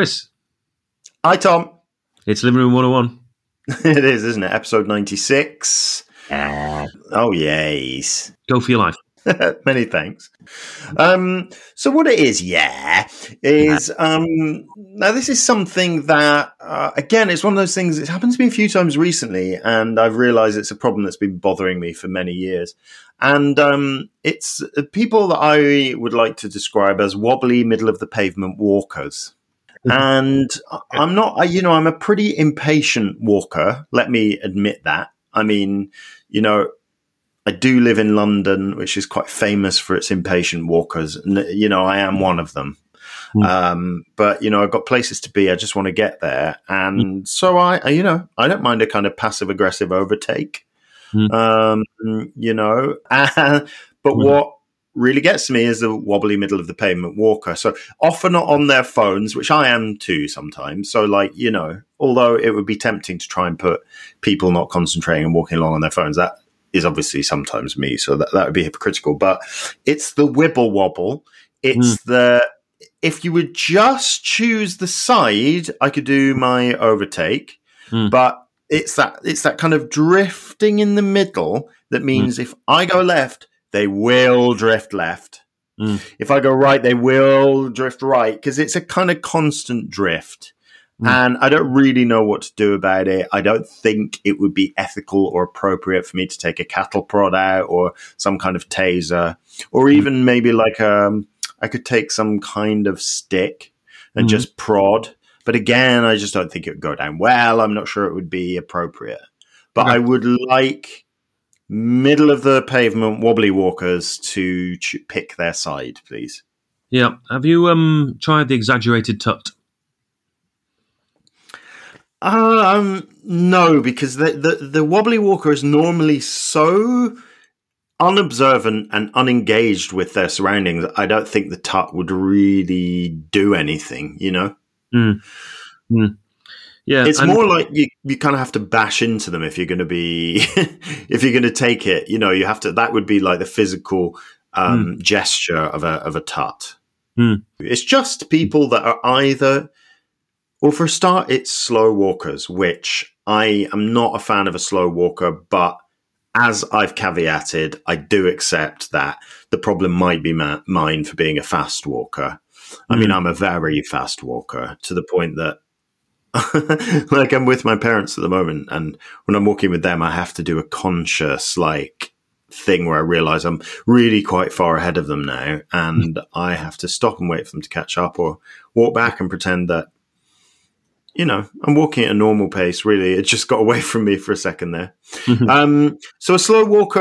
Chris. Hi, Tom. It's Living Room 101. it is, isn't it? Episode 96. Oh, yes. Go for your life. Many thanks. Um, so what it is, yeah, is um, now this is something that uh, again, it's one of those things. It's happened to me a few times recently, and I've realised it's a problem that's been bothering me for many years. And um, it's uh, people that I would like to describe as wobbly, middle of the pavement walkers. And I'm not, I, you know, I'm a pretty impatient walker. Let me admit that. I mean, you know, I do live in London, which is quite famous for its impatient walkers. And, you know, I am one of them. Mm. Um, but, you know, I've got places to be. I just want to get there. And mm. so I, you know, I don't mind a kind of passive aggressive overtake, mm. um, you know. but what really gets to me is the wobbly middle of the pavement walker. So often not on their phones, which I am too sometimes. So, like, you know, although it would be tempting to try and put people not concentrating and walking along on their phones, that is obviously sometimes me, so that, that would be hypocritical. But it's the wibble wobble. It's mm. the if you would just choose the side, I could do my overtake. Mm. But it's that it's that kind of drifting in the middle that means mm. if I go left, they will drift left. Hmm. If I go right, they will drift right because it's a kind of constant drift. Mm. And I don't really know what to do about it. I don't think it would be ethical or appropriate for me to take a cattle prod out or some kind of taser, or hmm. even maybe like um, I could take some kind of stick and mm. just prod. But again, I just don't think it would go down well. I'm not sure it would be appropriate. But okay. I would like middle of the pavement wobbly walkers to ch- pick their side, please. Yeah. Have you um tried the exaggerated tut? Um, no, because the, the the wobbly walker is normally so unobservant and unengaged with their surroundings. I don't think the tut would really do anything. You know. Mm. Mm. Yeah, it's more like you, you kind of have to bash into them if you're going to be if you're going to take it. You know, you have to. That would be like the physical um, mm. gesture of a of a tut. Mm. It's just people that are either well, for a start, it's slow walkers, which I am not a fan of a slow walker, but as I've caveated, I do accept that the problem might be ma- mine for being a fast walker. I mean, hmm. I'm a very fast walker to the point that, like, I'm with my parents at the moment, and when I'm walking with them, I have to do a conscious, like, thing where I realize I'm really quite far ahead of them now, and I have to stop and wait for them to catch up or walk back and pretend that you know, I'm walking at a normal pace. Really, it just got away from me for a second there. Mm-hmm. Um, so a slow walker,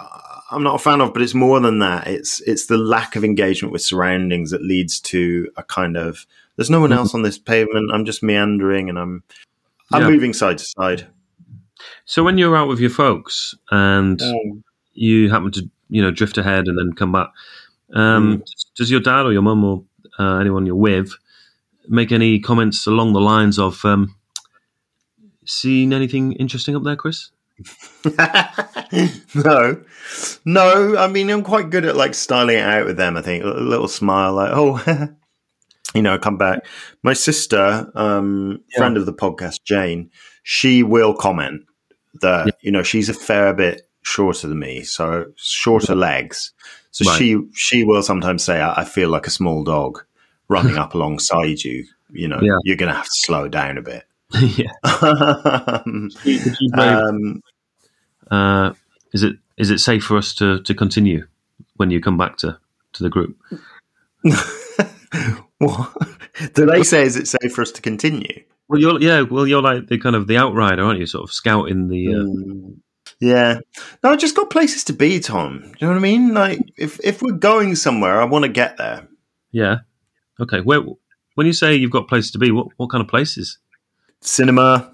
uh, I'm not a fan of, but it's more than that. It's it's the lack of engagement with surroundings that leads to a kind of there's no one else on this pavement. I'm just meandering and I'm I'm yeah. moving side to side. So when you're out with your folks and um, you happen to you know drift ahead and then come back, um, mm. does your dad or your mum or uh, anyone you're with make any comments along the lines of um, seen anything interesting up there, Chris? no, no. I mean, I'm quite good at like styling it out with them. I think a little smile, like, oh, you know, come back. My sister, um, yeah. friend of the podcast, Jane, she will comment that yeah. you know she's a fair bit shorter than me, so shorter legs. So right. she she will sometimes say, I, I feel like a small dog running up alongside you, you know, yeah. you're going to have to slow down a bit. yeah. um, uh, is it is it safe for us to, to continue when you come back to, to the group? What? Do they say is it safe for us to continue? Well, you're yeah. Well, you're like the kind of the outrider, aren't you? Sort of scouting the. Uh, mm. Yeah. No, I just got places to be, Tom. Do you know what I mean? Like, if if we're going somewhere, I want to get there. Yeah. Okay. Where when you say you've got places to be, what what kind of places? Cinema,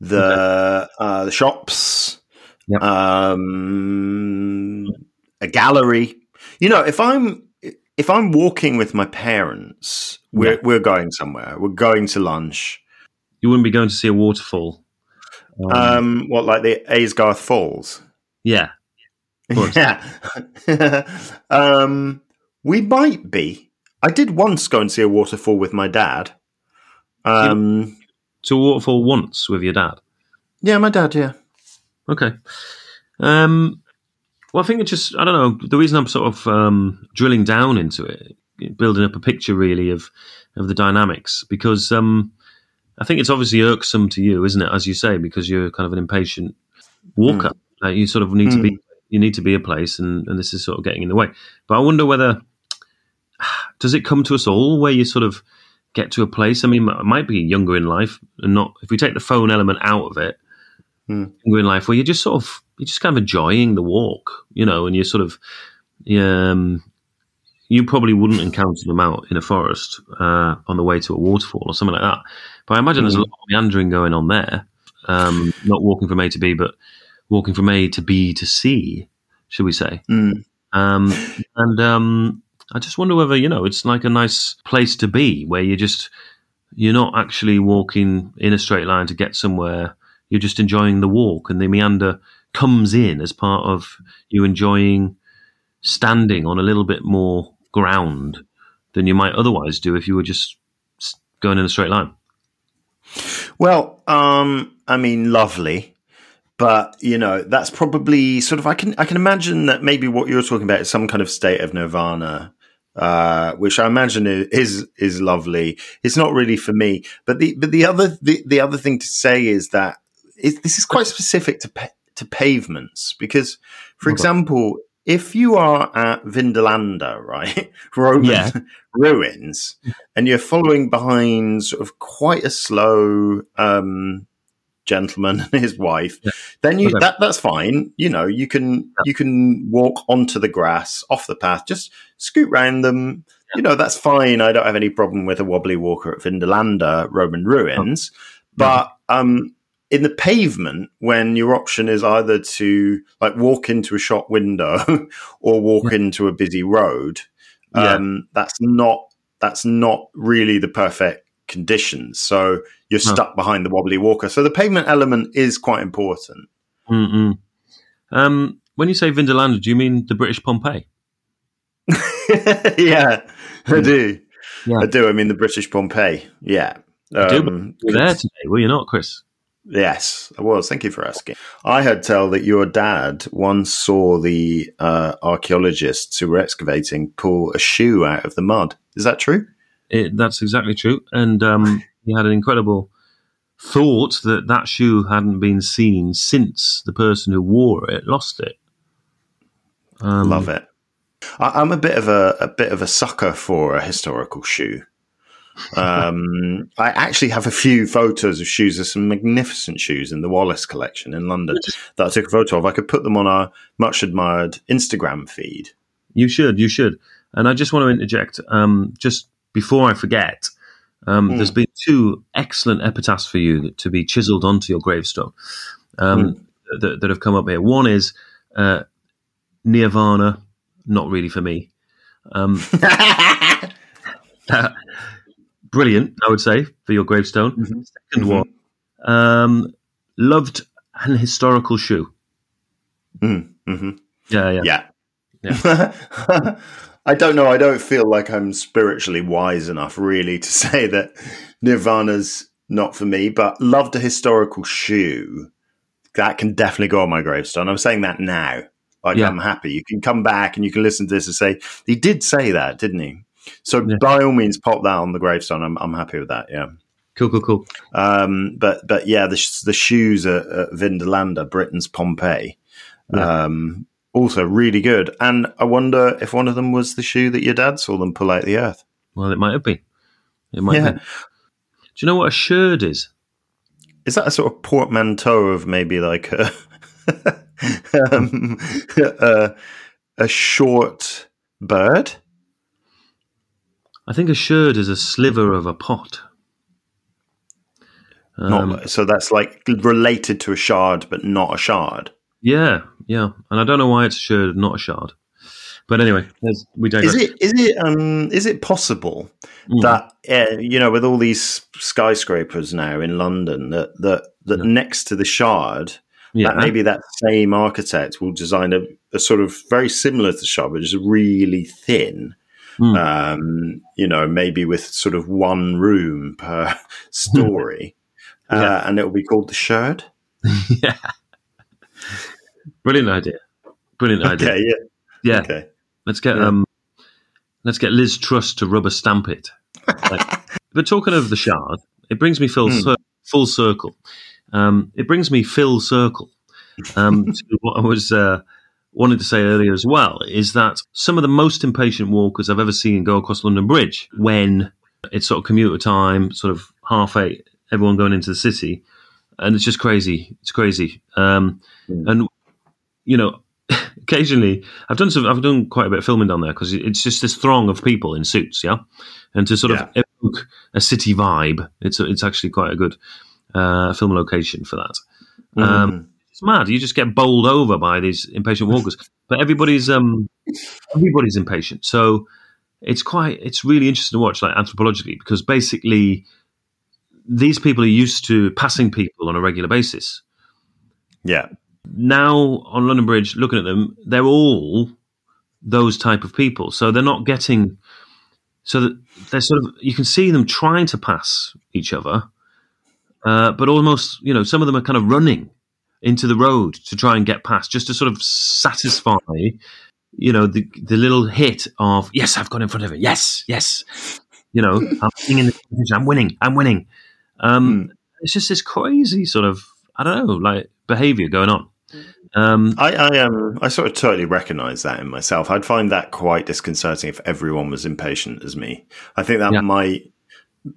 the okay. uh, the shops, yep. um, a gallery. You know, if I'm if I'm walking with my parents, we're yeah. we're going somewhere. We're going to lunch. You wouldn't be going to see a waterfall. Um, um what like the Aysgarth Falls? Yeah. Yeah. um, we might be. I did once go and see a waterfall with my dad. Um, to a waterfall once with your dad. Yeah, my dad. Yeah. Okay. Um, well, I think it's just I don't know. The reason I'm sort of um, drilling down into it, building up a picture really of of the dynamics, because um, I think it's obviously irksome to you, isn't it? As you say, because you're kind of an impatient walker. Mm. Like you sort of need mm. to be. You need to be a place, and, and this is sort of getting in the way. But I wonder whether does it come to us all where you sort of get to a place? I mean, it might be younger in life, and not if we take the phone element out of it, mm. younger in life where you're just sort of you're just kind of enjoying the walk, you know, and you're sort of um, you probably wouldn't encounter them out in a forest uh, on the way to a waterfall or something like that. But I imagine mm. there's a hmm. lot of meandering going on there. Um, not walking from A to B, but walking from A to B to C, should we say? Mm. Um, and um, I just wonder whether you know it's like a nice place to be where you just you're not actually walking in a straight line to get somewhere. You're just enjoying the walk, and the meander comes in as part of you enjoying standing on a little bit more ground than you might otherwise do if you were just going in a straight line. Well, um, I mean, lovely, but you know, that's probably sort of. I can I can imagine that maybe what you're talking about is some kind of state of nirvana, uh, which I imagine is is lovely. It's not really for me, but the but the other the, the other thing to say is that it, this is quite specific to to pavements because, for example, if you are at Vindolanda, right, Roman yeah. ruins, and you're following behind sort of quite a slow um, gentleman and his wife, yeah. then you okay. that that's fine. You know, you can yeah. you can walk onto the grass off the path, just scoot round them. You know, that's fine. I don't have any problem with a wobbly walker at Vindolanda Roman ruins, oh. but um, in the pavement when your option is either to like walk into a shop window or walk yeah. into a busy road yeah. um, that's not that's not really the perfect conditions so you're stuck behind the wobbly walker so the pavement element is quite important um, when you say Vindolanda, do you mean the British Pompeii? yeah, I do. Yeah. I do. I mean the British Pompeii. Yeah. Um, you were there today, were you not, Chris? Yes, I was. Thank you for asking. I heard tell that your dad once saw the uh, archaeologists who were excavating pull a shoe out of the mud. Is that true? It, that's exactly true. And um, he had an incredible thought that that shoe hadn't been seen since the person who wore it lost it. Um, Love it. I, am a bit of a, a bit of a sucker for a historical shoe. Um, I actually have a few photos of shoes. There's some magnificent shoes in the Wallace collection in London that I took a photo of. I could put them on our much admired Instagram feed. You should, you should. And I just want to interject, um, just before I forget, um, mm. there's been two excellent epitaphs for you to be chiseled onto your gravestone um, mm. that, that, have come up here. One is uh, Nirvana, not really for me. Um, brilliant, I would say, for your gravestone. Mm-hmm. 2nd mm-hmm. one, um, loved an historical shoe. Mm-hmm. Yeah, yeah, yeah. yeah. I don't know. I don't feel like I'm spiritually wise enough, really, to say that Nirvana's not for me. But loved a historical shoe. That can definitely go on my gravestone. I'm saying that now. Like yeah. I'm happy. You can come back and you can listen to this and say he did say that, didn't he? So yeah. by all means, pop that on the gravestone. I'm I'm happy with that. Yeah. Cool, cool, cool. Um, but but yeah, the the shoes at, at Vindolanda, Britain's Pompeii, yeah. um, also really good. And I wonder if one of them was the shoe that your dad saw them pull out of the earth. Well, it might have been. It might. Yeah. Do you know what a sherd is? Is that a sort of portmanteau of maybe like a um, a, a short bird? I think a sherd is a sliver of a pot. Um, not, so that's like related to a shard, but not a shard. Yeah, yeah, and I don't know why it's a sherd, not a shard. But anyway, we digress. Is it is it um is it possible mm. that uh, you know with all these skyscrapers now in London that that that yeah. next to the shard yeah. that maybe that same architect will design a, a, sort of very similar to the shard, but just really thin Mm. Um, you know, maybe with sort of one room per story, yeah. uh, and it will be called the Sherd. yeah, brilliant idea. Brilliant idea. Okay, yeah, yeah. Okay. Let's get yeah. um, let's get Liz Truss to rubber stamp it. Like, but talking of the Shard, it brings me full mm. full circle. Um, it brings me full circle um, to what I was uh, wanted to say earlier as well is that some of the most impatient walkers I've ever seen go across London Bridge when it's sort of commuter time, sort of half eight, everyone going into the city, and it's just crazy. It's crazy. Um, mm. And you know, occasionally I've done some. I've done quite a bit of filming down there because it's just this throng of people in suits, yeah, and to sort yeah. of evoke a city vibe. It's it's actually quite a good uh, film location for that. Mm. Um, mad. You just get bowled over by these impatient walkers. But everybody's um, everybody's impatient. So it's quite it's really interesting to watch, like anthropologically, because basically these people are used to passing people on a regular basis. Yeah. Now on London Bridge, looking at them, they're all those type of people. So they're not getting so that they're sort of you can see them trying to pass each other, uh, but almost you know some of them are kind of running into the road to try and get past, just to sort of satisfy, you know, the the little hit of yes, I've got in front of it. Yes, yes, you know, I'm winning in the. I'm winning. I'm winning. Um, mm. It's just this crazy sort of I don't know, like behavior going on. Um, I, I um, I sort of totally recognise that in myself. I'd find that quite disconcerting if everyone was impatient as me. I think that yeah. might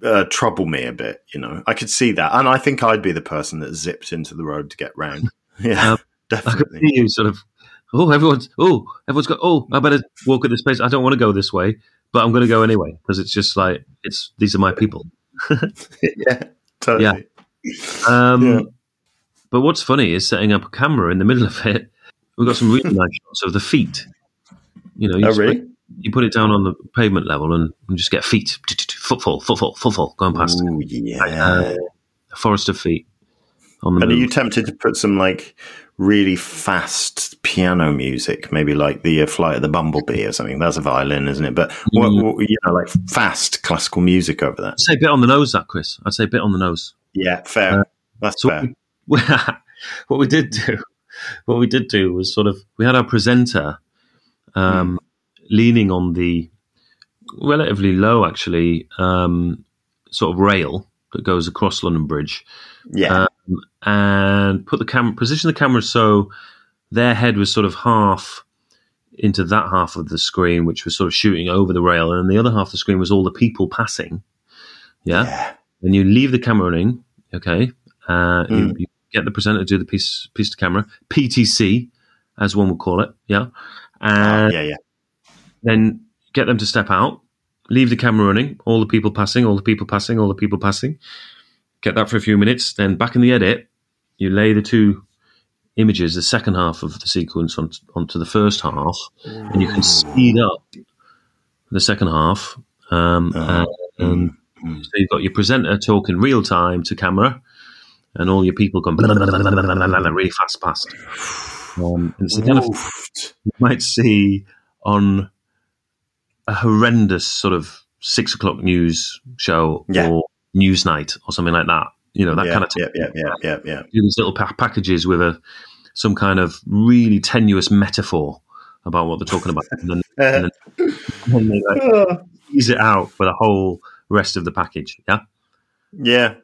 uh, trouble me a bit. You know, I could see that, and I think I'd be the person that zipped into the road to get round. Yeah, um, definitely. I could see you sort of. Oh, everyone's. Oh, everyone's got. Oh, I better walk at this pace. I don't want to go this way, but I'm going to go anyway because it's just like it's. These are my people. yeah, totally. Yeah. Um, yeah. But what's funny is setting up a camera in the middle of it. We've got some really nice shots of the feet. You know, you oh, really? You put it down on the pavement level and, and just get feet, footfall, footfall, footfall going past. Ooh, yeah. Uh, a forest of feet. On the and are you tempted to put some like really fast piano music, maybe like the uh, Flight of the Bumblebee or something? That's a violin, isn't it? But what, mm. what, you know, like fast classical music over that. I'd say a bit on the nose, that Chris. I'd say a bit on the nose. Yeah, fair. Uh, That's so fair. We, what we did do, what we did do was sort of we had our presenter. Um, mm leaning on the relatively low, actually, um, sort of rail that goes across London Bridge. Yeah. Um, and put the camera, position the camera so their head was sort of half into that half of the screen, which was sort of shooting over the rail, and the other half of the screen was all the people passing. Yeah. yeah. And you leave the camera running, okay? Uh, mm. you, you, get the presenter to do the piece piece to camera, PTC, as one would call it. Yeah. And oh, yeah, yeah then get them to step out, leave the camera running, all the people passing, all the people passing, all the people passing. Get that for a few minutes. Then back in the edit, you lay the two images, the second half of the sequence, on, onto the first half, and you can speed up the second half. Um, uh, and, and so you've got your presenter talking real time to camera, and all your people going really fast past. Um, it's the kind of you might see on a horrendous sort of six o'clock news show yeah. or Newsnight or something like that. You know that yeah, kind of yeah, yeah, yeah, yeah, yeah. These little pa- packages with a some kind of really tenuous metaphor about what they're talking about, and then, and then, and they like, use it out for the whole rest of the package. Yeah, yeah.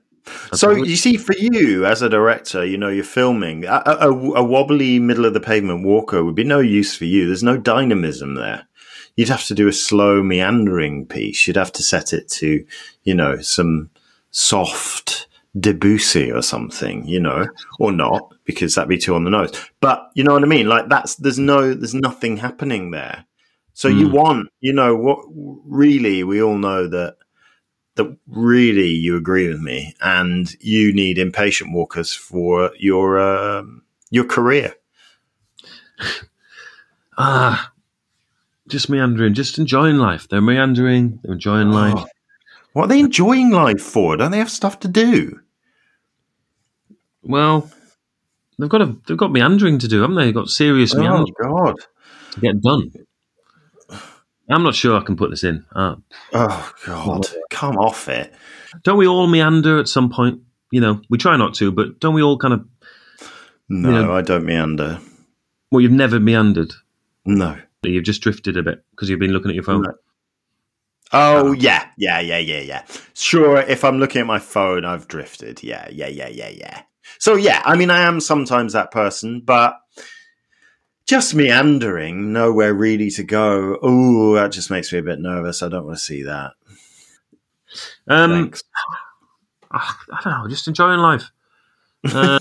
so you see, for you as a director, you know, you're filming a, a, a wobbly middle of the pavement walker would be no use for you. There's no dynamism there you'd have to do a slow meandering piece. You'd have to set it to, you know, some soft Debussy or something, you know, or not because that'd be too on the nose. But you know what I mean? Like that's there's no there's nothing happening there. So mm. you hmm. want, you know, what really we all know that that really you agree with me, and you need impatient walkers for your um, your career. Ah, just meandering, just enjoying life. They're meandering, they're enjoying oh. life. What are they enjoying life for? Don't they have stuff to do? Well, they've got a, they've got meandering to do, haven't they? They've got serious oh, meandering. God, to get done. I'm not sure I can put this in. Uh, oh God, come off it! Don't we all meander at some point? You know, we try not to, but don't we all kind of? No, you know, I don't meander. Well, you've never meandered. No, you've just drifted a bit because you've been looking at your phone. Oh uh, yeah, yeah, yeah, yeah, yeah. Sure, if I'm looking at my phone, I've drifted. Yeah, yeah, yeah, yeah, yeah. So yeah, I mean, I am sometimes that person, but just meandering, nowhere really to go. Oh, that just makes me a bit nervous. I don't want to see that. Um, Thanks. I don't know, just enjoying life. Um,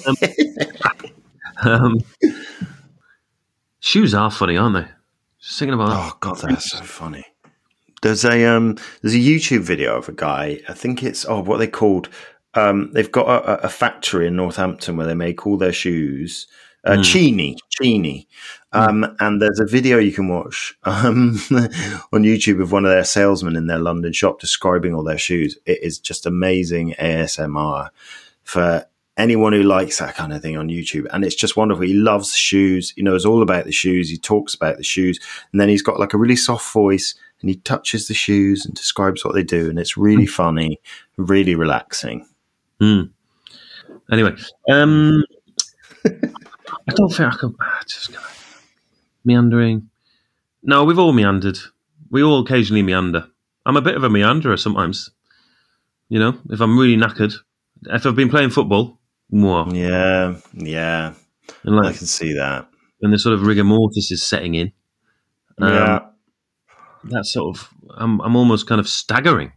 um, shoes are funny, aren't they? Just thinking about. that. Oh god, that's so funny. There's a um, there's a YouTube video of a guy. I think it's oh, what they called. Um, they've got a, a factory in Northampton where they make all their shoes uh, mm. Cheaney, Cheaney. Um, mm. And there's a video you can watch um, on YouTube of one of their salesmen in their London shop describing all their shoes. It is just amazing ASMR for anyone who likes that kind of thing on YouTube. And it's just wonderful. He loves shoes. He knows all about the shoes. He talks about the shoes. And then he's got like a really soft voice and he touches the shoes and describes what they do. And it's really mm. funny, really relaxing. Mm. Anyway, um, I don't think I can. Ah, just meandering. No, we've all meandered. We all occasionally meander. I'm a bit of a meanderer sometimes. You know, if I'm really knackered, if I've been playing football, more. Yeah, yeah. And like, I can see that. And the sort of rigor mortis is setting in. Um, yeah. That's sort of. I'm. I'm almost kind of staggering.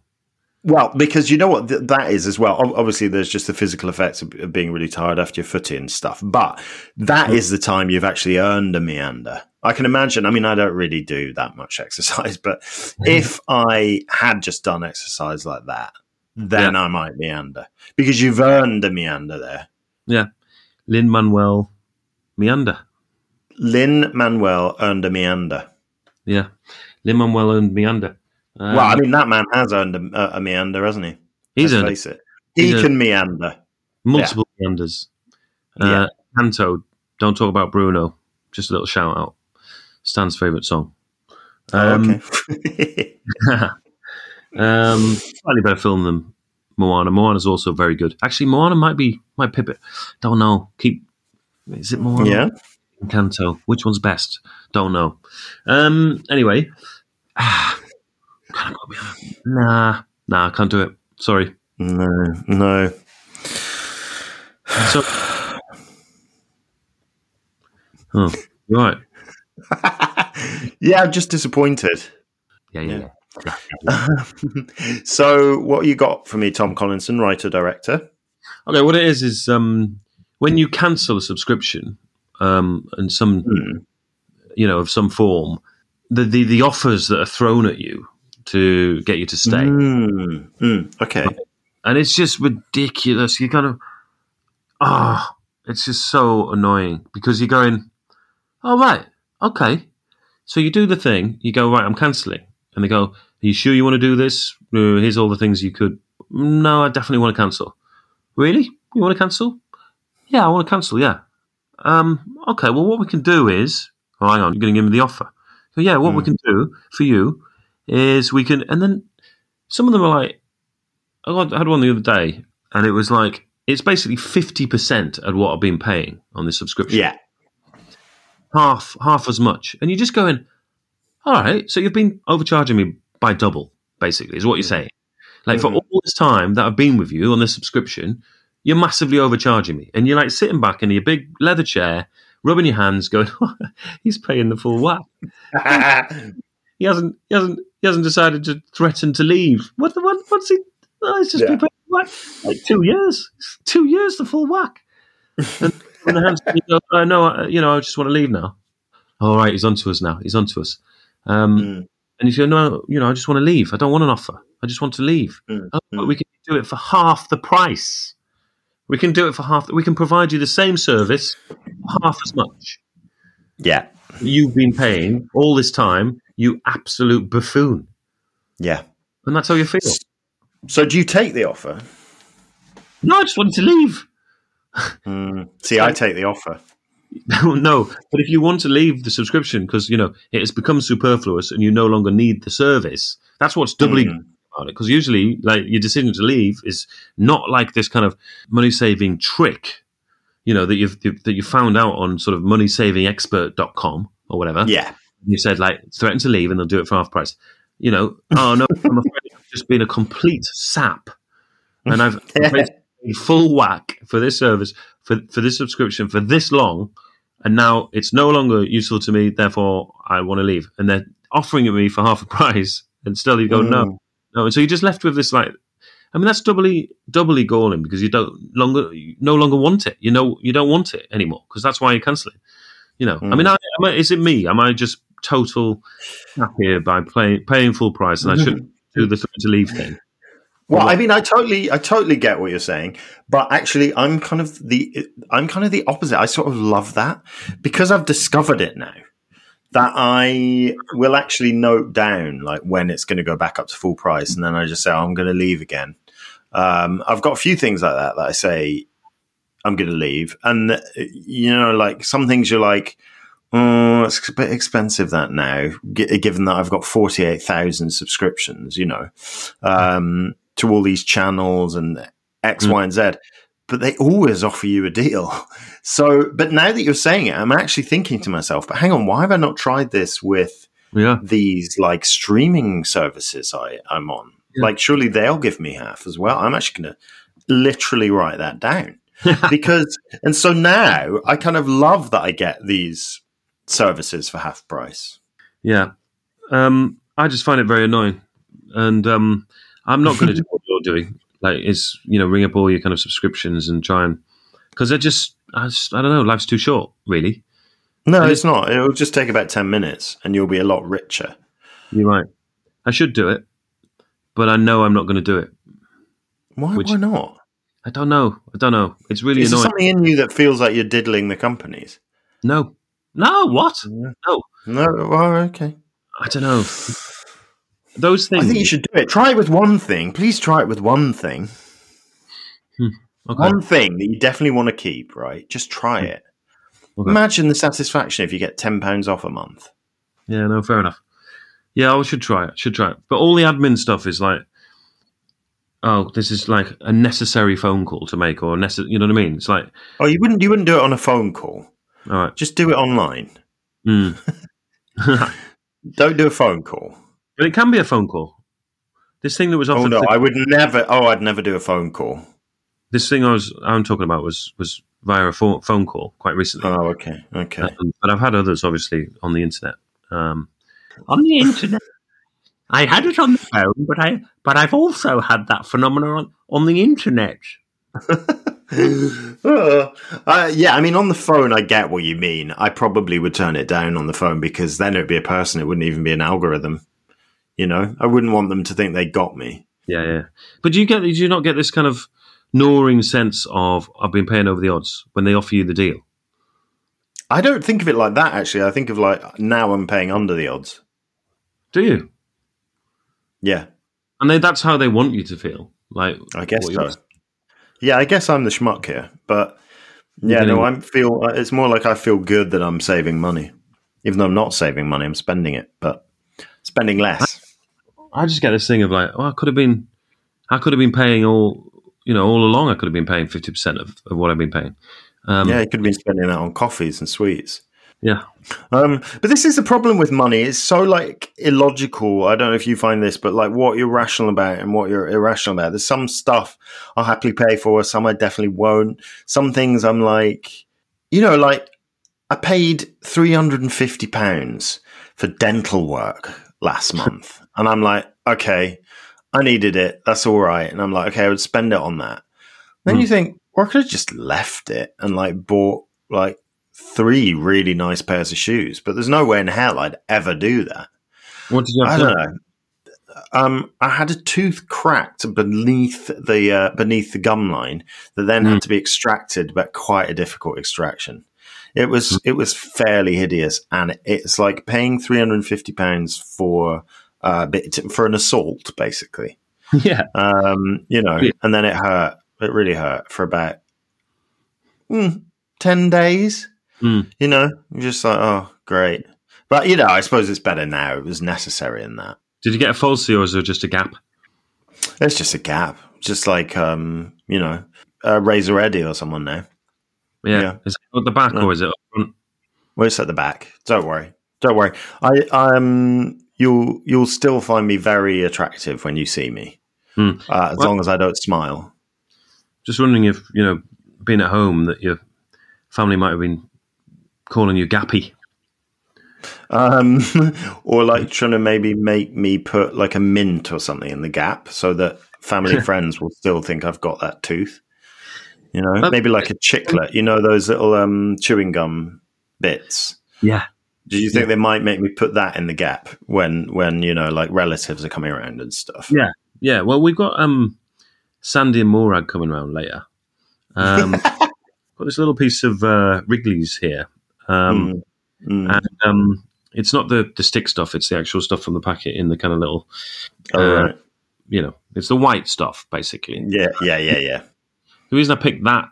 Well, because you know what th- that is as well. Obviously, there's just the physical effects of, of being really tired after your footy and stuff. But that mm. is the time you've actually earned a meander. I can imagine. I mean, I don't really do that much exercise, but if I had just done exercise like that, then yeah. I might meander because you've earned a meander there. Yeah, Lin Manuel meander. Lin Manuel earned a meander. Yeah, Lin Manuel earned meander. Um, well, I mean, that man has earned a, a meander, hasn't he? He's Let's face it. He can meander. Multiple yeah. meanders. Uh, yeah. Encanto, don't talk about Bruno. Just a little shout out. Stan's favourite song. Um, oh, okay. um, slightly better film than Moana. Moana's also very good. Actually, Moana might be might pip it. Don't know. Keep. Is it Moana? Yeah. Encanto. Which one's best? Don't know. Um. Anyway. Nah, nah, can't do it. Sorry. No, no. So, oh, right. yeah, I'm just disappointed. Yeah, yeah. yeah. yeah. so, what you got for me, Tom Collinson, writer director? Okay, what it is is um, when you cancel a subscription um, and some, mm. you know, of some form, the, the the offers that are thrown at you to get you to stay. Mm, mm, okay. And it's just ridiculous. You kind of, ah, oh, it's just so annoying because you're going, oh, right, okay. So you do the thing, you go, right, I'm cancelling. And they go, you sure you want to do this? Uh, here's all the things you could. No, I definitely want to cancel. Really? You want to cancel? Yeah, I want to cancel, yeah. Um, okay, well, what we can do is, oh, hang on, you're going to give me the offer. So, yeah, what mm. we can do for you is we can, and then some of them are like, I had one the other day, and it was like it's basically fifty percent of what I've been paying on this subscription. Yeah, half half as much, and you're just going, all right. So you've been overcharging me by double, basically, is what you're saying. Like mm-hmm. for all this time that I've been with you on this subscription, you're massively overcharging me, and you're like sitting back in your big leather chair, rubbing your hands, going, "He's paying the full whack." he hasn't, he hasn't he hasn't decided to threaten to leave. What the what, what's he? Oh, it's just yeah. been like, like two years, two years the full whack. And when the hands go, oh, no, I, you know, I just want to leave now. All right, he's on to us now. He's on to us. Um, mm. And he said, no, you know, I just want to leave. I don't want an offer. I just want to leave. Mm. Oh, but we can do it for half the price. We can do it for half. We can provide you the same service, half as much. Yeah, you've been paying all this time you absolute buffoon. Yeah. And that's how you feel. So do you take the offer? No, I just wanted to leave. Mm. See, I take the offer. no, but if you want to leave the subscription because you know it has become superfluous and you no longer need the service, that's what's doubly mm. about it. Because usually, like your decision to leave is not like this kind of money saving trick, you know, that you've that you found out on sort of moneysavingexpert.com or whatever. Yeah, you said like threaten to leave and they'll do it for half price. You know, oh no, I'm afraid I've just been a complete sap, and I've, full whack for this service for for this subscription for this long and now it's no longer useful to me. Therefore, I want to leave. And they're offering it me for half a price, and still you go mm. no, no. And so you're just left with this like, I mean, that's doubly doubly galling because you don't longer you no longer want it. You know, you don't want it anymore because that's why you're cancelling. You know, mm. I mean, I, I, is it me? Am I just total happy by playing paying full price and I should do the to leave thing? Well, I mean, I totally, I totally get what you're saying, but actually, I'm kind of the, I'm kind of the opposite. I sort of love that because I've discovered it now that I will actually note down like when it's going to go back up to full price, and then I just say oh, I'm going to leave again. Um, I've got a few things like that that I say I'm going to leave, and you know, like some things you're like, oh, it's a bit expensive that now, given that I've got forty eight thousand subscriptions, you know. Um, to all these channels and X, mm. Y, and Z, but they always offer you a deal. So, but now that you're saying it, I'm actually thinking to myself, but hang on, why have I not tried this with yeah. these like streaming services I, I'm on? Yeah. Like, surely they'll give me half as well. I'm actually going to literally write that down because, and so now I kind of love that I get these services for half price. Yeah. Um, I just find it very annoying. And, um, I'm not going to do what you're doing. Like, is you know, ring up all your kind of subscriptions and try and because they're just I, just, I don't know, life's too short, really. No, and it's not. It'll just take about ten minutes, and you'll be a lot richer. You're right. I should do it, but I know I'm not going to do it. Why? Which, why not? I don't know. I don't know. It's really Is annoying. something in you that feels like you're diddling the companies? No. No. What? No. No. Well, okay. I don't know those things. I think you should do it. Try it with one thing. Please try it with one thing. Hmm. Okay. One thing that you definitely want to keep, right? Just try hmm. it. Okay. Imagine the satisfaction if you get ten pounds off a month. Yeah, no, fair enough. Yeah, I should try it. Should try it. But all the admin stuff is like, oh, this is like a necessary phone call to make, or necessary. You know what I mean? It's like, oh, you wouldn't you wouldn't do it on a phone call. All right, just do it online. Mm. Don't do a phone call. But it can be a phone call. This thing that was offered. Oh no, I would never. Oh, I'd never do a phone call. This thing I was I'm talking about was was via a phone, phone call quite recently. Oh, okay, okay. Um, but I've had others, obviously, on the internet. Um, on the internet, I had it on the phone, but I but I've also had that phenomenon on, on the internet. uh, yeah, I mean, on the phone, I get what you mean. I probably would turn it down on the phone because then it'd be a person. It wouldn't even be an algorithm. You know, I wouldn't want them to think they got me. Yeah, yeah. But do you get? Do you not get this kind of gnawing sense of I've been paying over the odds when they offer you the deal? I don't think of it like that. Actually, I think of like now I'm paying under the odds. Do you? Yeah. And they, that's how they want you to feel. Like I guess so. Yeah, I guess I'm the schmuck here, but yeah, no, I feel uh, it's more like I feel good that I'm saving money, even though I'm not saving money. I'm spending it, but spending less. I just get this thing of like, oh, I could have been, I could have been paying all, you know, all along. I could have been paying fifty percent of, of what I've been paying. Um, yeah, you could have been spending that on coffees and sweets. Yeah. Um, but this is the problem with money. It's so like illogical. I don't know if you find this, but like what you're rational about and what you're irrational about. There's some stuff I'll happily pay for, some I definitely won't. Some things I'm like, you know, like I paid three hundred and fifty pounds for dental work last month. and I'm like, okay, I needed it. That's all right. And I'm like, okay, I would spend it on that. Then mm. you think, or I could have just left it and like bought like three really nice pairs of shoes. But there's no way in hell I'd ever do that. What did you I don't know. Um, I had a tooth cracked beneath the uh, beneath the gum line that then mm. had to be extracted, but quite a difficult extraction. It was mm. it was fairly hideous, and it's like paying three hundred and fifty pounds for uh, for an assault, basically. Yeah, um, you know, yeah. and then it hurt. It really hurt for about mm, ten days. Mm. You know, you're just like, oh, great. But you know, I suppose it's better now. It was necessary in that. Did you get a falsie or is there just a gap? It's just a gap, just like um, you know, uh, Razor Eddie or someone now. Yeah. Yeah. Is it at the back Yeah. or is it up front? Well, it's at the back. Don't worry. Don't worry. I um, you'll you'll still find me very attractive when you see me, Hmm. uh, as Well- long as I don't smile. Just wondering if, you know, being at home that your family might have been calling you Gappy. Um, or like trying to maybe make me put like a mint or something in the gap so that family friends will still think I've got that tooth. You know, That- maybe like a chiclet. You know those little um, chewing gum bits. Yeah. Do you think they might make me put that in the gap when when you know like relatives are coming around and stuff? Yeah. Yeah. Well, we've got um, Sandy and Morag coming around later. Um, got this little piece of uh, Wrigley's here. Um, Mm, mm. and um, it's not the, the stick stuff; it's the actual stuff from the packet in the kind of little, All uh, right. you know, it's the white stuff basically. Yeah, yeah, yeah, yeah. The reason I picked that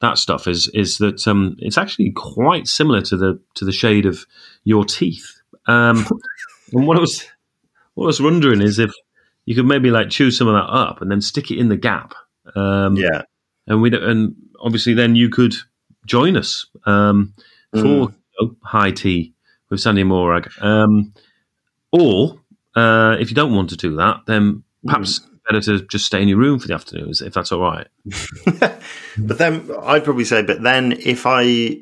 that stuff is is that um, it's actually quite similar to the to the shade of your teeth. Um, and what I was what I was wondering is if you could maybe like chew some of that up and then stick it in the gap. Um, Yeah. and we and obviously then you could join us um, for Mm. high tea with Sandy Morag. Um, or uh, if you don't want to do that, then perhaps better to just stay in your room for the afternoons if that's all right. but then I'd probably say, but then if I,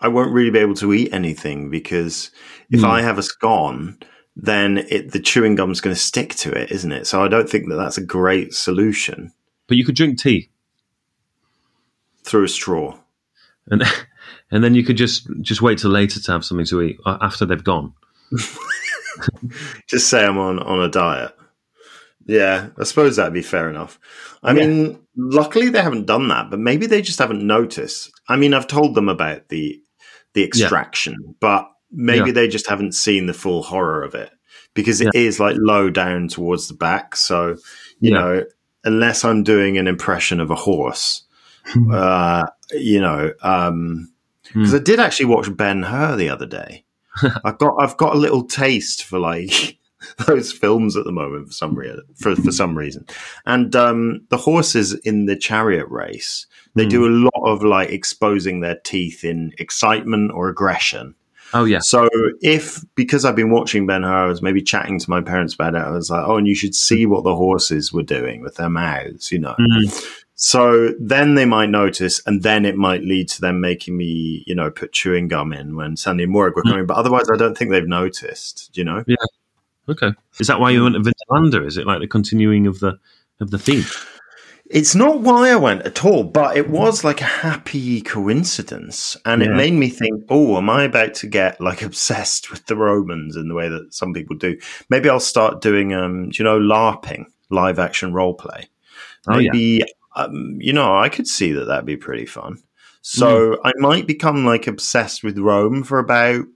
I won't really be able to eat anything because if Hmm. I have a scone, then it, the chewing gum's going to stick to it, isn't it? So I don't think that that's a great solution But you could drink tea, through a straw. and and then you could just just wait till later to have something to eat uh, after they've gone. Just say I'm on on a diet. Yeah, I suppose that'd be fair enough. I mean, luckily they haven't done that, but maybe they just haven't noticed. I mean, I've told them about the the extraction, but maybe Yeah. they just haven't seen the full horror of it because it is like low down towards the back. So, you Yeah. know, unless I'm doing an impression of a horse, uh, you know, um, because Hmm. I did actually watch Ben Hur the other day. I've got I've got a little taste for like those films at the moment for some reason. For for some reason, and um, the horses in the chariot race they Hmm. do a lot of like exposing their teeth in excitement or aggression. Oh yeah, So if because I've been watching Ben Hur, I was maybe chatting to my parents about it. I was like, oh, and you should see what the horses were doing with their mouths, you know. Mm. So then they might notice, and then it might lead to them making me, you know, put chewing gum in when Sandy and Morag were Mm. coming. But otherwise, I don't think they've noticed. You know, okay. Is that why you went to Vindolanda? Is it like the continuing of the of the theme? it's not why I went at all, but it was like a happy coincidence, and it made me think, oh, am I about to get like obsessed with the Romans in the way that some people do? Maybe I'll start doing, um, do you know, LARPing, live action role play. Oh, yeah. Maybe, um, you know, I could see that that'd be pretty fun. So I might become like obsessed with Rome for about.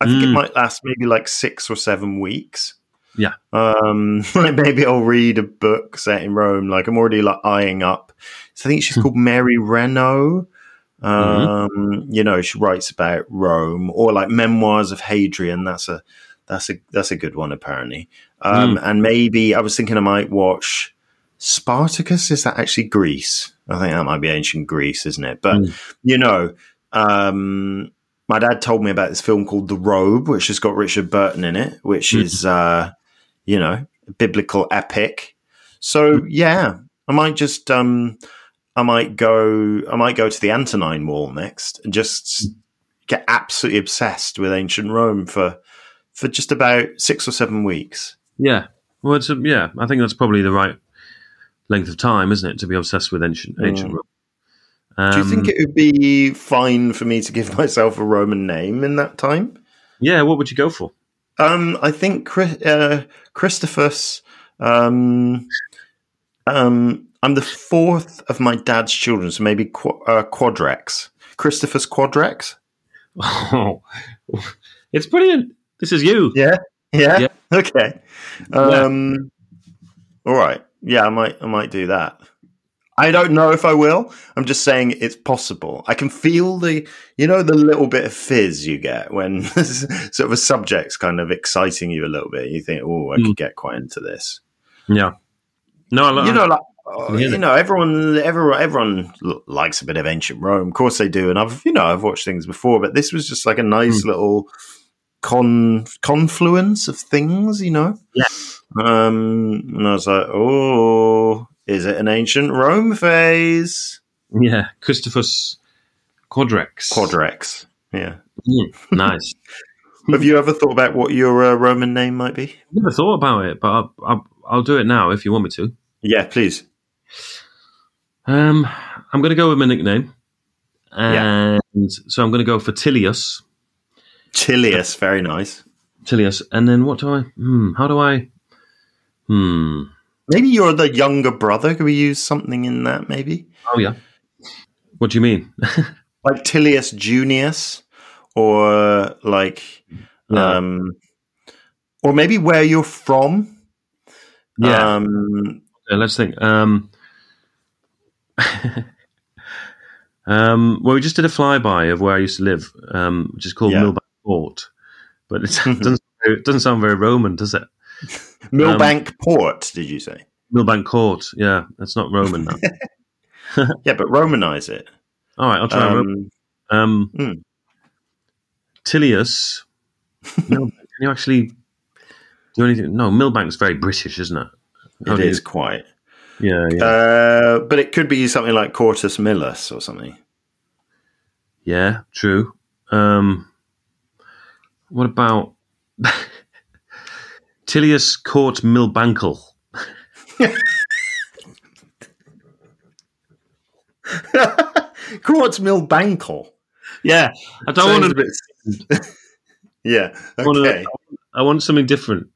I think it Mm. might last maybe like six or seven weeks. Yeah. Um, like maybe I'll read a book set in Rome. Like I'm already like eyeing up. So I think she's called Mary Renault. Um, you know, she writes about Rome or like memoirs of Hadrian. That's a that's a that's a good one apparently. Um, and maybe I was thinking I might watch Spartacus. Is that actually Greece? I think that might be ancient Greece, isn't it? But you know, um, my dad told me about this film called The Robe, which has got Richard Burton in it, which Mm. is uh, you know, a biblical epic. So yeah, I might just um I might go I might go to the Antonine Wall next and just get absolutely obsessed with ancient Rome for for just about six or seven weeks. Yeah. Well, it's a, yeah. I think that's probably the right length of time, isn't it, to be obsessed with ancient ancient Rome? Um, Do you think it would be fine for me to give myself a Roman name in that time? Yeah. What would you go for? Um, I think uh, Christophus. Um, um, I'm the fourth of my dad's children, so maybe qu- uh, Quadrex. Christophus Quadrex. Oh, it's brilliant. This is you. Yeah. Yeah. Yeah. Okay. Um, All right. Yeah, I might. I might do that. I don't know if I will. I'm just saying it's possible. I can feel the, you know, the little bit of fizz you get when sort of a subject's kind of exciting you a little bit. You think, oh, I mm. could get quite into this. Yeah. No, I you know, like oh, you know, everyone, everyone, everyone likes a bit of ancient Rome. Of course they do, and I've, you know, I've watched things before, but this was just like a nice mm. little con confluence of things, you know. Yeah. Um, and I was like, oh, is it an ancient Rome phase? Yeah, Christophus Quadrex. Quadrex. Yeah. Mm, nice. Have you ever thought about what your uh, Roman name might be? I've never thought about it, but I'll, I'll, I'll, do it now if you want me to. Yeah, please. Um, I'm going to go with my nickname, and yeah. so I'm going to go for Tilius. Tilius, very nice. Tilius, and then what do I? Hmm, how do I? Hmm. Maybe you're the younger brother. Could we use something in that? Maybe. Oh yeah. What do you mean? like Tilius Junius, or like, yeah. um, or maybe where you're from. Yeah. Um, okay, let's think. Um, um, well, we just did a flyby of where I used to live, um, which is called yeah. Millbank Court, but it doesn't, it doesn't sound very Roman, does it? Millbank um, Port, did you say? Millbank Court. Yeah, that's not Roman now. yeah, but Romanize it. All right, I'll try. Um, um, mm. Tilius. can you actually do anything? No, Millbank's very British, isn't it? How it is you... quite. Yeah, yeah. Uh, but it could be something like Quartus Millus or something. Yeah, true. Um, what about Tilius Court Millbankel. Court Millbankel. Yeah, I don't want to. Bit... yeah, okay. I want, to, I want something different.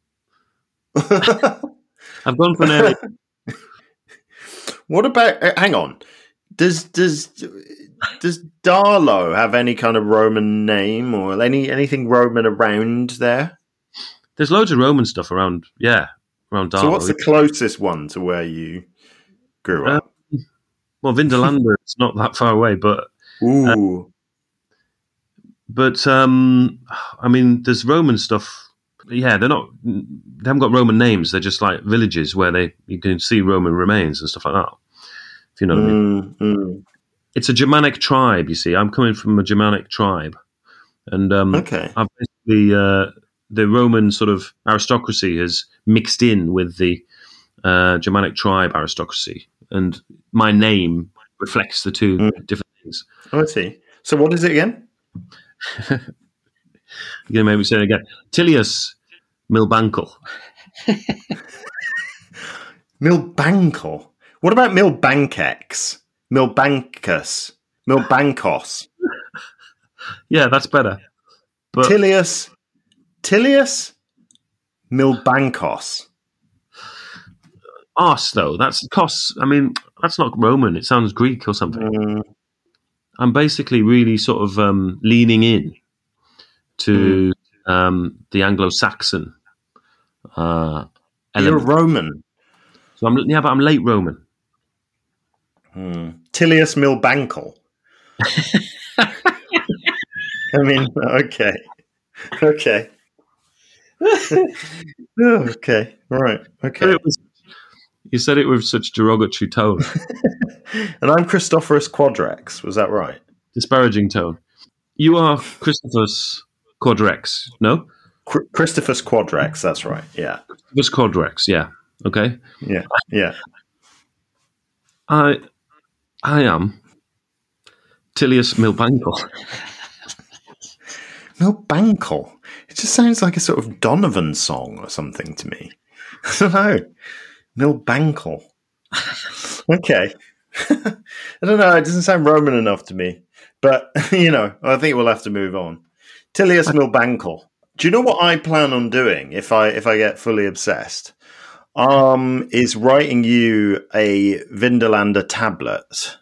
I've gone for an area. What about? Uh, hang on. Does does does Darlo have any kind of Roman name or any anything Roman around there? There's loads of Roman stuff around. Yeah, around Darlo. So what's the closest one to where you grew up? Um, well, Vindolanda it's not that far away, but ooh. Uh, but um, I mean, there's Roman stuff. Yeah, they're not. They haven't got Roman names. They're just like villages where they you can see Roman remains and stuff like that. If you know what mm, I mean. Mm, mm. It's a Germanic tribe. You see, I'm coming from a Germanic tribe, and um, okay, I've basically uh, the Roman sort of aristocracy has mixed in with the uh, Germanic tribe aristocracy, and my name reflects the two mm. different things. Oh, I see. So, what is it again? You're to make me say it again. Tilius Milbankel. Milbankel. What about Milbankex? Milbankus? Milbankos? yeah, that's better. But Tilius Tilius Milbankos. Os though, that's Kos. I mean, that's not Roman. It sounds Greek or something. Mm. I'm basically really sort of um, leaning in to mm. um, the Anglo-Saxon. Uh, You're Roman. So I'm yeah, but I'm late Roman. Hmm. Tilius Milbankel. I mean, okay, okay. okay, right, okay. Was, you said it with such derogatory tone. and I'm Christophorus Quadrex. Was that right? Disparaging tone. You are Christophorus Quadrex, no? Chr- Christophorus Quadrex. That's right. Yeah. Christophorus Quadrex. Yeah. Okay. Yeah. Yeah. I, I am Tilius Milbankel. Milbankel. It just sounds like a sort of Donovan song or something to me. I don't know. Milbankel. okay. I don't know. It doesn't sound Roman enough to me. But, you know, I think we'll have to move on. Tilius Milbankel. Do you know what I plan on doing if I if I get fully obsessed? Um, is writing you a Vindolanda tablet.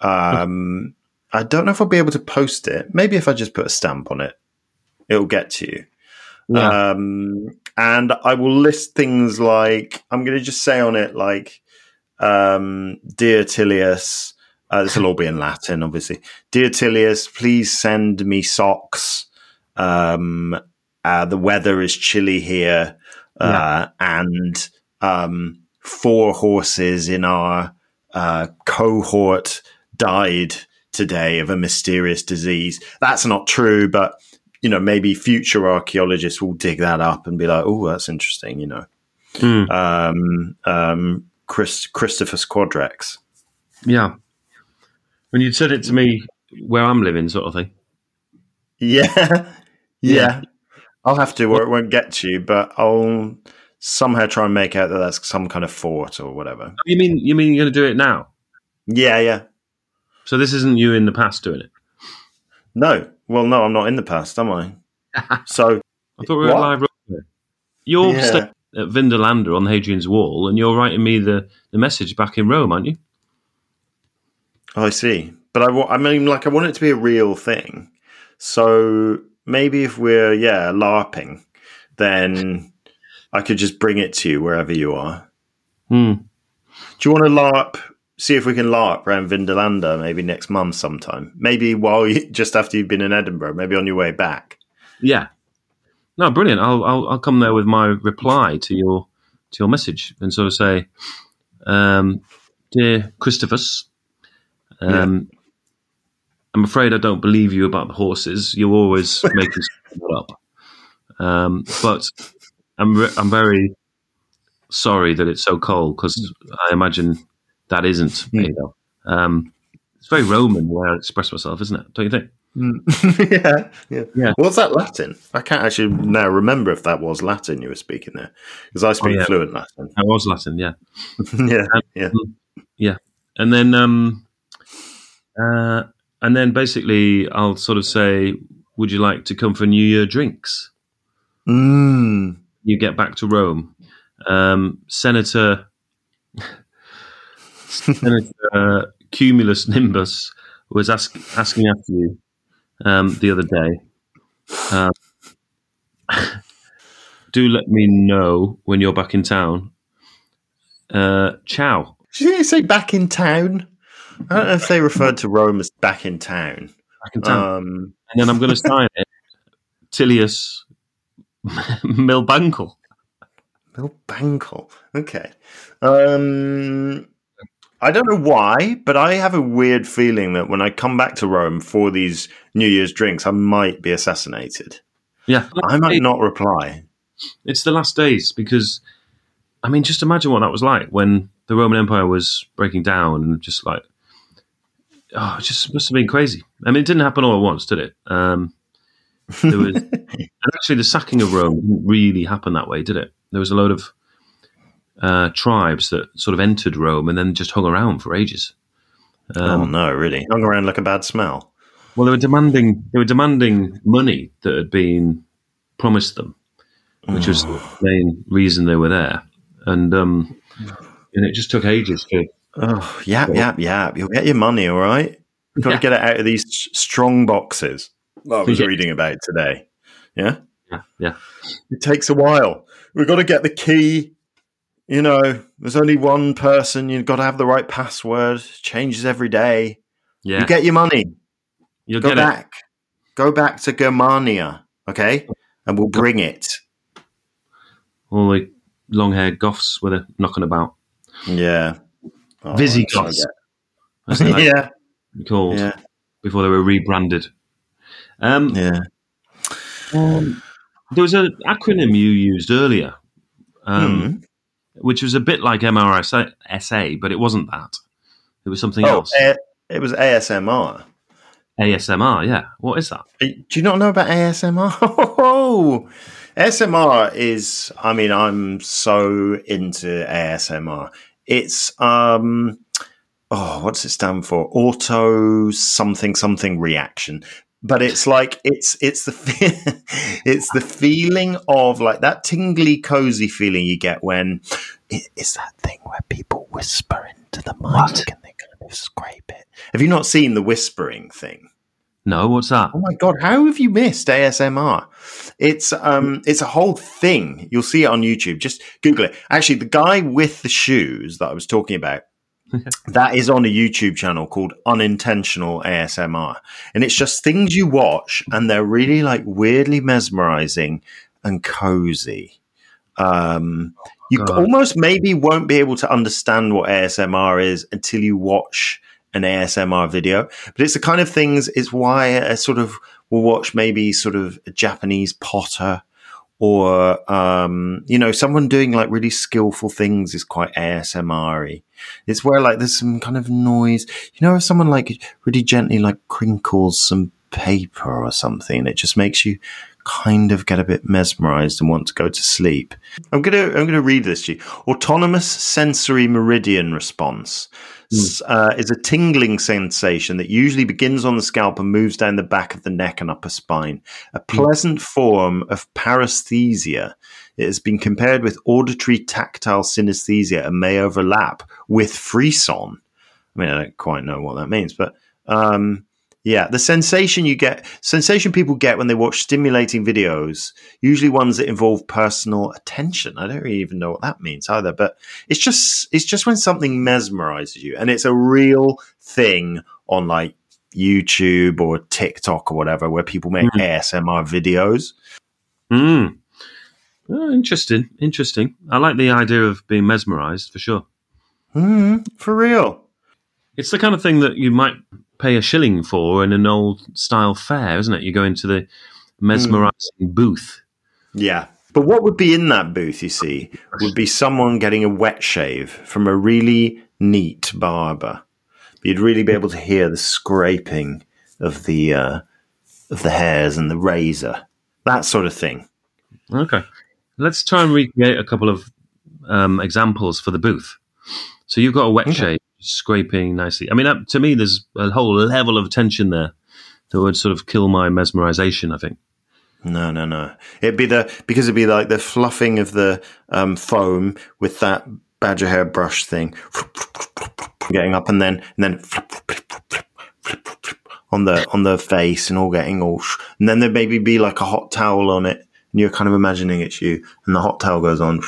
Um, I don't know if I'll be able to post it. Maybe if I just put a stamp on it it'll get to you. Yeah. Um, and I will list things like I'm going to just say on it like um, dear Tilius, uh, this will all be in Latin, obviously. Dear Tilius, please send me socks. Um, uh, the weather is chilly here, uh, and um, four horses in our uh, cohort died today of a mysterious disease. That's not true, but you know, maybe future archaeologists will dig that up and be like, "Oh, that's interesting," you know. Hmm. Um, um, Chris, Christophus Quadrex. Yeah. When you'd said it to me where I'm living, sort of thing. Yeah, yeah. Yeah. I'll have to, or it won't get to you, but I'll somehow try and make out that that's some kind of fort or whatever. You mean you mean you're going to do it now? Yeah, yeah. So this isn't you in the past doing it. No, well, no, I'm not in the past, am I? So I thought we were What? live. You're Yeah. staying at Vindolanda on Hadrian's Wall, and you're writing me the, the message back in Rome, aren't you? Oh, I see. But I, I mean, like, I want it to be a real thing. So maybe if we're, yeah, LARPing, then I could just bring it to you wherever you are. Hmm. Do you want to LARP? See if we can LARP around Vindolanda maybe next month sometime. Maybe while you, just after you've been in Edinburgh, maybe on your way back. Yeah. No, brilliant. I'll, I'll I'll come there with my reply to your to your message and sort of say, um, dear Christophus, um, I'm afraid I don't believe you about the horses. You're always making stuff up. Um, but I'm re- I'm very sorry that it's so cold because I imagine that isn't me though. Um, it's very Roman the way I express myself, isn't it? Don't you think? yeah, yeah, Yeah. What's that Latin? I can't actually now remember if that was Latin you were speaking there because I speak Oh, yeah. fluent Latin. I was Latin, yeah. yeah, yeah. and then um uh and then basically I'll sort of say, "Would you like to come for New Year drinks?" Mm. You get back to Rome. Um, Senator Senator Cumulus Nimbus was ask, asking after you um, the other day. Um, do let me know when you're back in town. Uh, ciao. Did you say back in town? I don't know if they referred to Rome as back in town. Back in town. Um, and then I'm going to sign it, Tilius Milbankel. Bill Bankle. Okay. Um, I don't know why, but I have a weird feeling that when I come back to Rome for these New Year's drinks, I might be assassinated. Yeah, I might not reply. it's the last days because, I mean, just imagine what that was like when the Roman Empire was breaking down and just like, oh, it just must have been crazy. I mean, it didn't happen all at once, did it? Um, there was, and actually, the sacking of Rome didn't really happen that way, did it? There was a load of uh, tribes that sort of entered Rome and then just hung around for ages. Um, oh no, really? Hung around like a bad smell. Well, they were demanding they were demanding money that had been promised them, which was the main reason they were there, and um, and it just took ages to. Oh, yap, yap, yap. You'll get your money, all right? You've got Yeah. to get it out of these strong boxes. I was Yeah. reading about today. Yeah? Yeah, yeah, It takes a while. We've got to get the key. You know, there's only one person. You've got to have the right password. Changes every day. yeah. You get your money. You'll Go get it. back. Go back to Germania, okay? And we'll bring it. All the long-haired goths were knocking about. Yeah. Oh, Visigoths. so That's what I they get- were yeah. called Yeah. before they were rebranded. Um, Yeah. um, there was an acronym you used earlier, um, Hmm. Which was a bit like MRSA, but it wasn't that. It was something Oh, else. A- it was ASMR. ASMR, yeah. What is that? Do you not know about ASMR? Oh, ASMR is, I mean, I'm so into ASMR. It's, um, oh, what's it stand for? Auto something something reaction. But it's like it's it's the it's the feeling of like that tingly cozy feeling you get when it, it's that thing where people whisper into the mic and they kind of scrape it. Have you not seen the whispering thing? No, what's that? Oh my god, how have you missed ASMR? It's um, it's a whole thing. You'll see it on YouTube. Just Google it. Actually, the guy with the shoes that I was talking about, that is on a YouTube channel called Unintentional ASMR, and it's just things you watch, and they're really like weirdly mesmerizing and cozy. Um, you God. almost maybe won't be able to understand what ASMR is until you watch an ASMR video. But it's the kind of things, it's why I sort of will watch maybe sort of a Japanese potter or, um, you know, someone doing like really skillful things is quite ASMR. It's where like there's some kind of noise. You know, if someone like really gently like crinkles some paper or something, it just makes you kind of get a bit mesmerized and want to go to sleep. I'm gonna I'm gonna read this to you. Autonomous sensory meridian response s- uh, is a tingling sensation that usually begins on the scalp and moves down the back of the neck and upper spine. A pleasant form of paresthesia. It has been compared with auditory tactile synesthesia and may overlap with frisson. I mean, I don't quite know what that means, but um, yeah, the sensation you get, sensation people get when they watch stimulating videos, usually ones that involve personal attention. I don't really even know what that means either, but it's just it's just when something mesmerizes you, and it's a real thing on like YouTube or TikTok or whatever, where people make Mhm. ASMR videos. Mm. Oh, interesting. Interesting. I like the idea of being mesmerized for sure. Mm, for real. It's the kind of thing that you might pay a shilling for in an old style fair, isn't it? You go into the mesmerizing booth. Yeah. But what would be in that booth, you see, would be someone getting a wet shave from a really neat barber. You'd really be able to hear the scraping of the uh, of the hairs and the razor, that sort of thing. Okay. Let's try and recreate a couple of um, examples for the booth. So you've got a wet Okay. shave scraping nicely. I mean, to me, there's a whole level of tension there that would sort of kill my mesmerization, I think. No, no, no. It'd be the because it'd be like the fluffing of the um, foam with that badger hair brush thing, getting up and then and then on the on the face and all getting all, and then there maybe be like a hot towel on it, and you're kind of imagining it's you, and the hot towel goes on,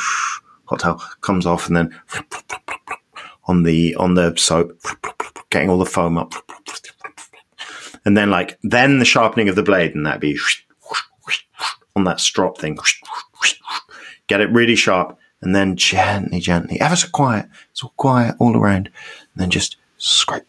hot towel comes off, and then on the on the soap, getting all the foam up, and then like then the sharpening of the blade, and that'd be on that strop thing. Get it really sharp, and then gently, gently, ever so quiet, it's all quiet all around, and then just scrape,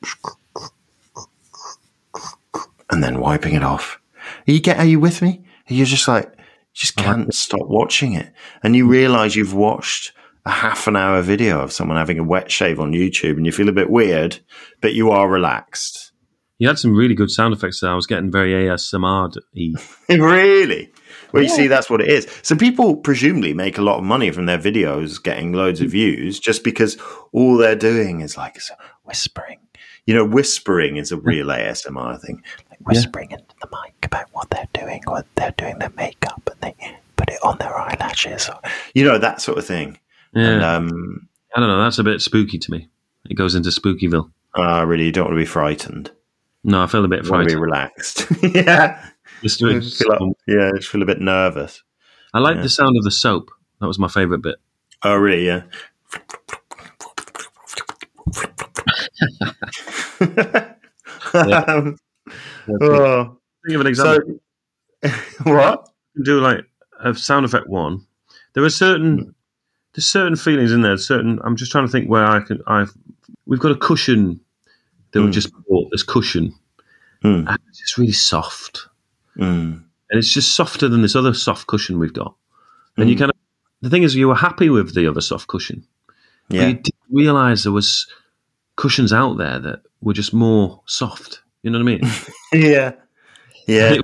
and then wiping it off. Are you get? Are you with me? You're just like, just uh-huh. can't stop watching it, and you realize you've watched a half an hour video of someone having a wet shave on YouTube, and you feel a bit weird, but you are relaxed. You had some really good sound effects there. I was getting very ASMR y. really? Well, you Yeah. see, that's what it is. So people presumably make a lot of money from their videos getting loads of views just because all they're doing is like whispering. You know, whispering is a real ASMR thing. Like whispering into the mic about what they're doing, what they're doing their makeup, and they put it on their eyelashes, or you know that sort of thing. Yeah. And um, I don't know. That's a bit spooky to me. It goes into Spookyville. I really you don't want to be frightened. No, I feel a bit want to be relaxed. yeah, Just- feel like- yeah, I just feel a bit nervous. I like yeah. the sound of the soap. That was my favorite bit. Oh, really? Yeah. Um, oh, Think of an so, example. what? do like a sound effect one. There are certain there's certain feelings in there. Certain I'm just trying to think where I can I've we've got a cushion that we Mm. just bought. This cushion, Mm. and it's just really soft, Mm. and it's just softer than this other soft cushion we've got. And you Mm. kind of the thing is you were happy with the other soft cushion, but Yeah. you didn't realize there was cushions out there that were just more soft. You know what I mean? Yeah. Yeah.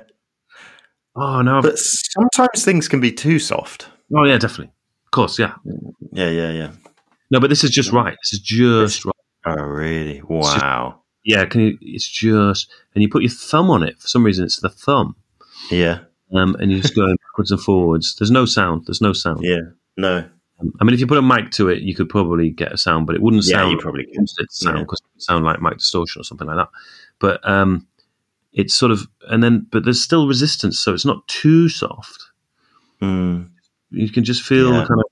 oh no! I've, But sometimes things can be too soft. oh yeah, definitely. Course, yeah. Yeah, yeah, yeah. No, but this is just right. This is just right. Oh, really? just- Wow. Yeah, can you? It's just, and you put your thumb on it. For some reason, it's the thumb, Yeah. um, and you're just going backwards and forwards. There's no sound. There's no sound. Yeah. No. Um, I mean, if you put a mic to it, you could probably get a sound, but it wouldn't Yeah, sound. you probably could. it sound because it would sound like mic distortion or something like that. But um, it's sort of, and then, but there's still resistance, so it's not too soft. Mm. You can just feel Yeah. kind of.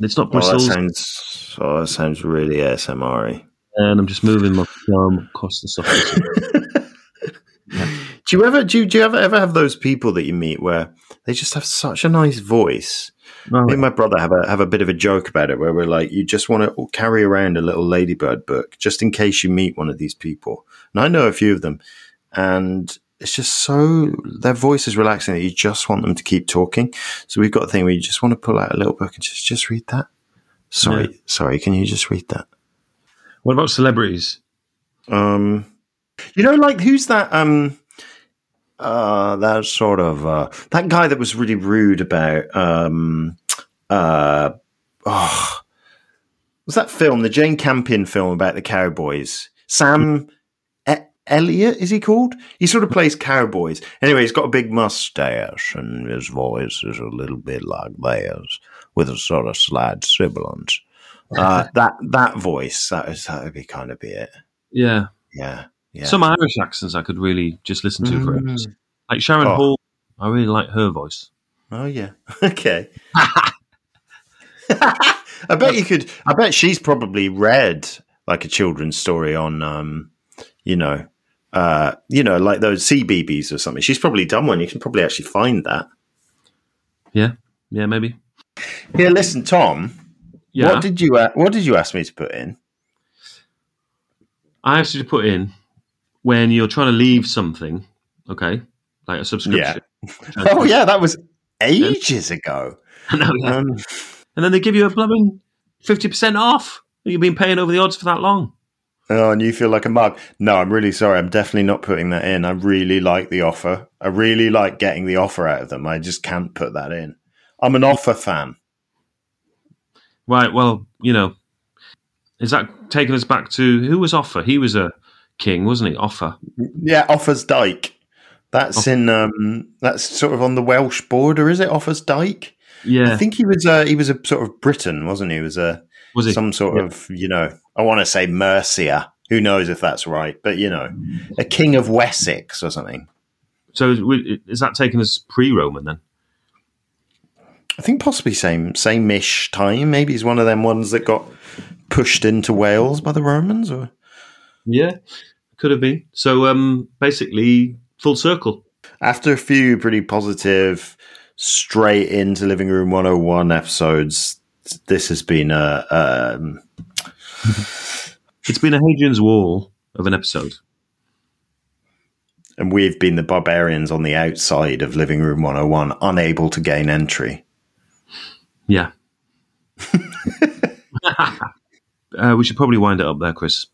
It's not Oh, that bristles, sounds. Oh, that sounds really ASMR. and I'm just moving my thumb across the surface. Do you ever do you, do you ever ever have those people that you meet where they just have such a nice voice? Oh, Me and my brother have a have a bit of a joke about it where we're like, you just want to carry around a little ladybird book just in case you meet one of these people. And I know a few of them, and it's just so their voice is relaxing that you just want them to keep talking. So we've got a thing where you just want to pull out a little book and just just read that. Sorry, sorry, can you just read that? What about celebrities? Um, you know, like who's that? Um, uh, that sort of uh, that guy that was really rude about um, uh, oh, was that film the Jane Campion film about the cowboys? Sam e- Elliott is he called? He sort of plays cowboys. Anyway, he's got a big mustache and his voice is a little bit like theirs with a sort of slight sibilance. Uh, that that voice that is that would be kind of be it. Yeah. Yeah. Yeah. Some Irish accents I could really just listen to for Mm. Like Sharon Oh. Hall, I really like her voice. Oh yeah. Okay. I bet you could. I bet she's probably read like a children's story on, um, you know, uh, you know, like those CBeebies or something. She's probably done one. You can probably actually find that. Yeah, yeah, maybe. Here, listen, Tom. Yeah, What did you uh, What did you ask me to put in? I asked you to put in when you're trying to leave something, okay, like a subscription. Yeah. Oh yeah, that was ages ago. Yeah. Um, and then they give you a blooming fifty percent off. You've been paying over the odds for that long. Oh, and you feel like a mug. No, I'm really sorry. I'm definitely not putting that in. I really like the offer. I really like getting the offer out of them. I just can't put that in. I'm an offer fan. Right. Well, you know, is that taking us back to who was Offa? He was a king, wasn't he? Offa. Yeah, Offa's Dyke. That's in um that's sort of on the Welsh border, is it? Offa's Dyke? Yeah. I think he was uh he was a sort of Briton, wasn't he? He was a was it some sort Yeah. of, you know, I want to say Mercia. Who knows if that's right, but you know, a king of Wessex or something. So is, is that taken as pre-Roman then? I think possibly same same-ish time. Maybe he's one of them ones that got pushed into Wales by the Romans or Yeah, could have been. So um, basically, full circle. after a few pretty positive straight into living room 101 episodes this has been a um, It's been a Hadrian's Wall of an episode. and we've been the barbarians on the outside of living room 101 unable to gain entry Yeah. uh, we should probably wind it up there, Chris.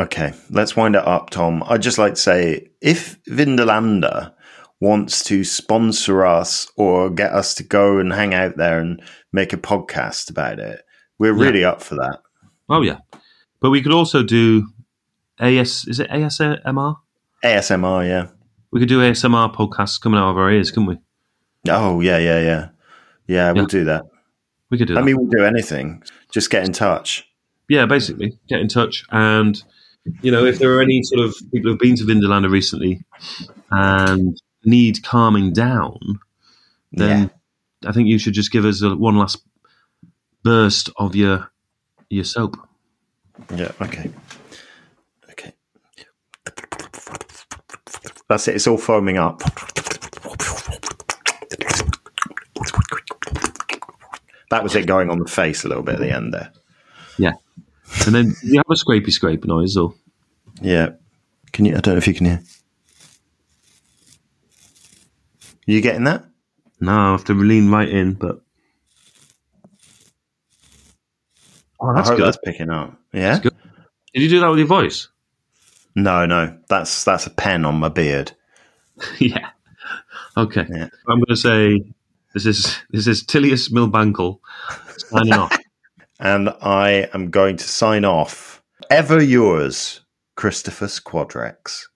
okay let's wind it up tom i'd just like to say if vindolanda wants to sponsor us or get us to go and hang out there and make a podcast about it we're Yeah. really up for that Oh yeah, but we could also do AS. Is it ASMR? asmr yeah We could do ASMR podcasts coming out of our ears, couldn't we? oh yeah yeah yeah yeah we'll Yeah. do that We could do that. I mean, we'll do anything. Just get in touch. yeah, basically, get in touch, and you know, if there are any sort of people who've been to Vindolanda recently and need calming down, then I think you should just give us a, one last burst of your your soap. Yeah. Okay. Okay. That's it. It's all foaming up. That was it going on the face a little bit at the end there. Yeah, and then you have a scrapey scrape noise, or Yeah. Can you? I don't know if you can hear. You getting that? no, I have to lean right in, but. Oh, that's I hope good. that's picking up. Yeah. good. Did you do that with your voice? No, no. That's that's a pen on my beard. yeah. Okay. Yeah. I'm going to say this is this is Tilius Milbankel signing off. and I am going to sign off. Ever yours, Christophus Quadrex.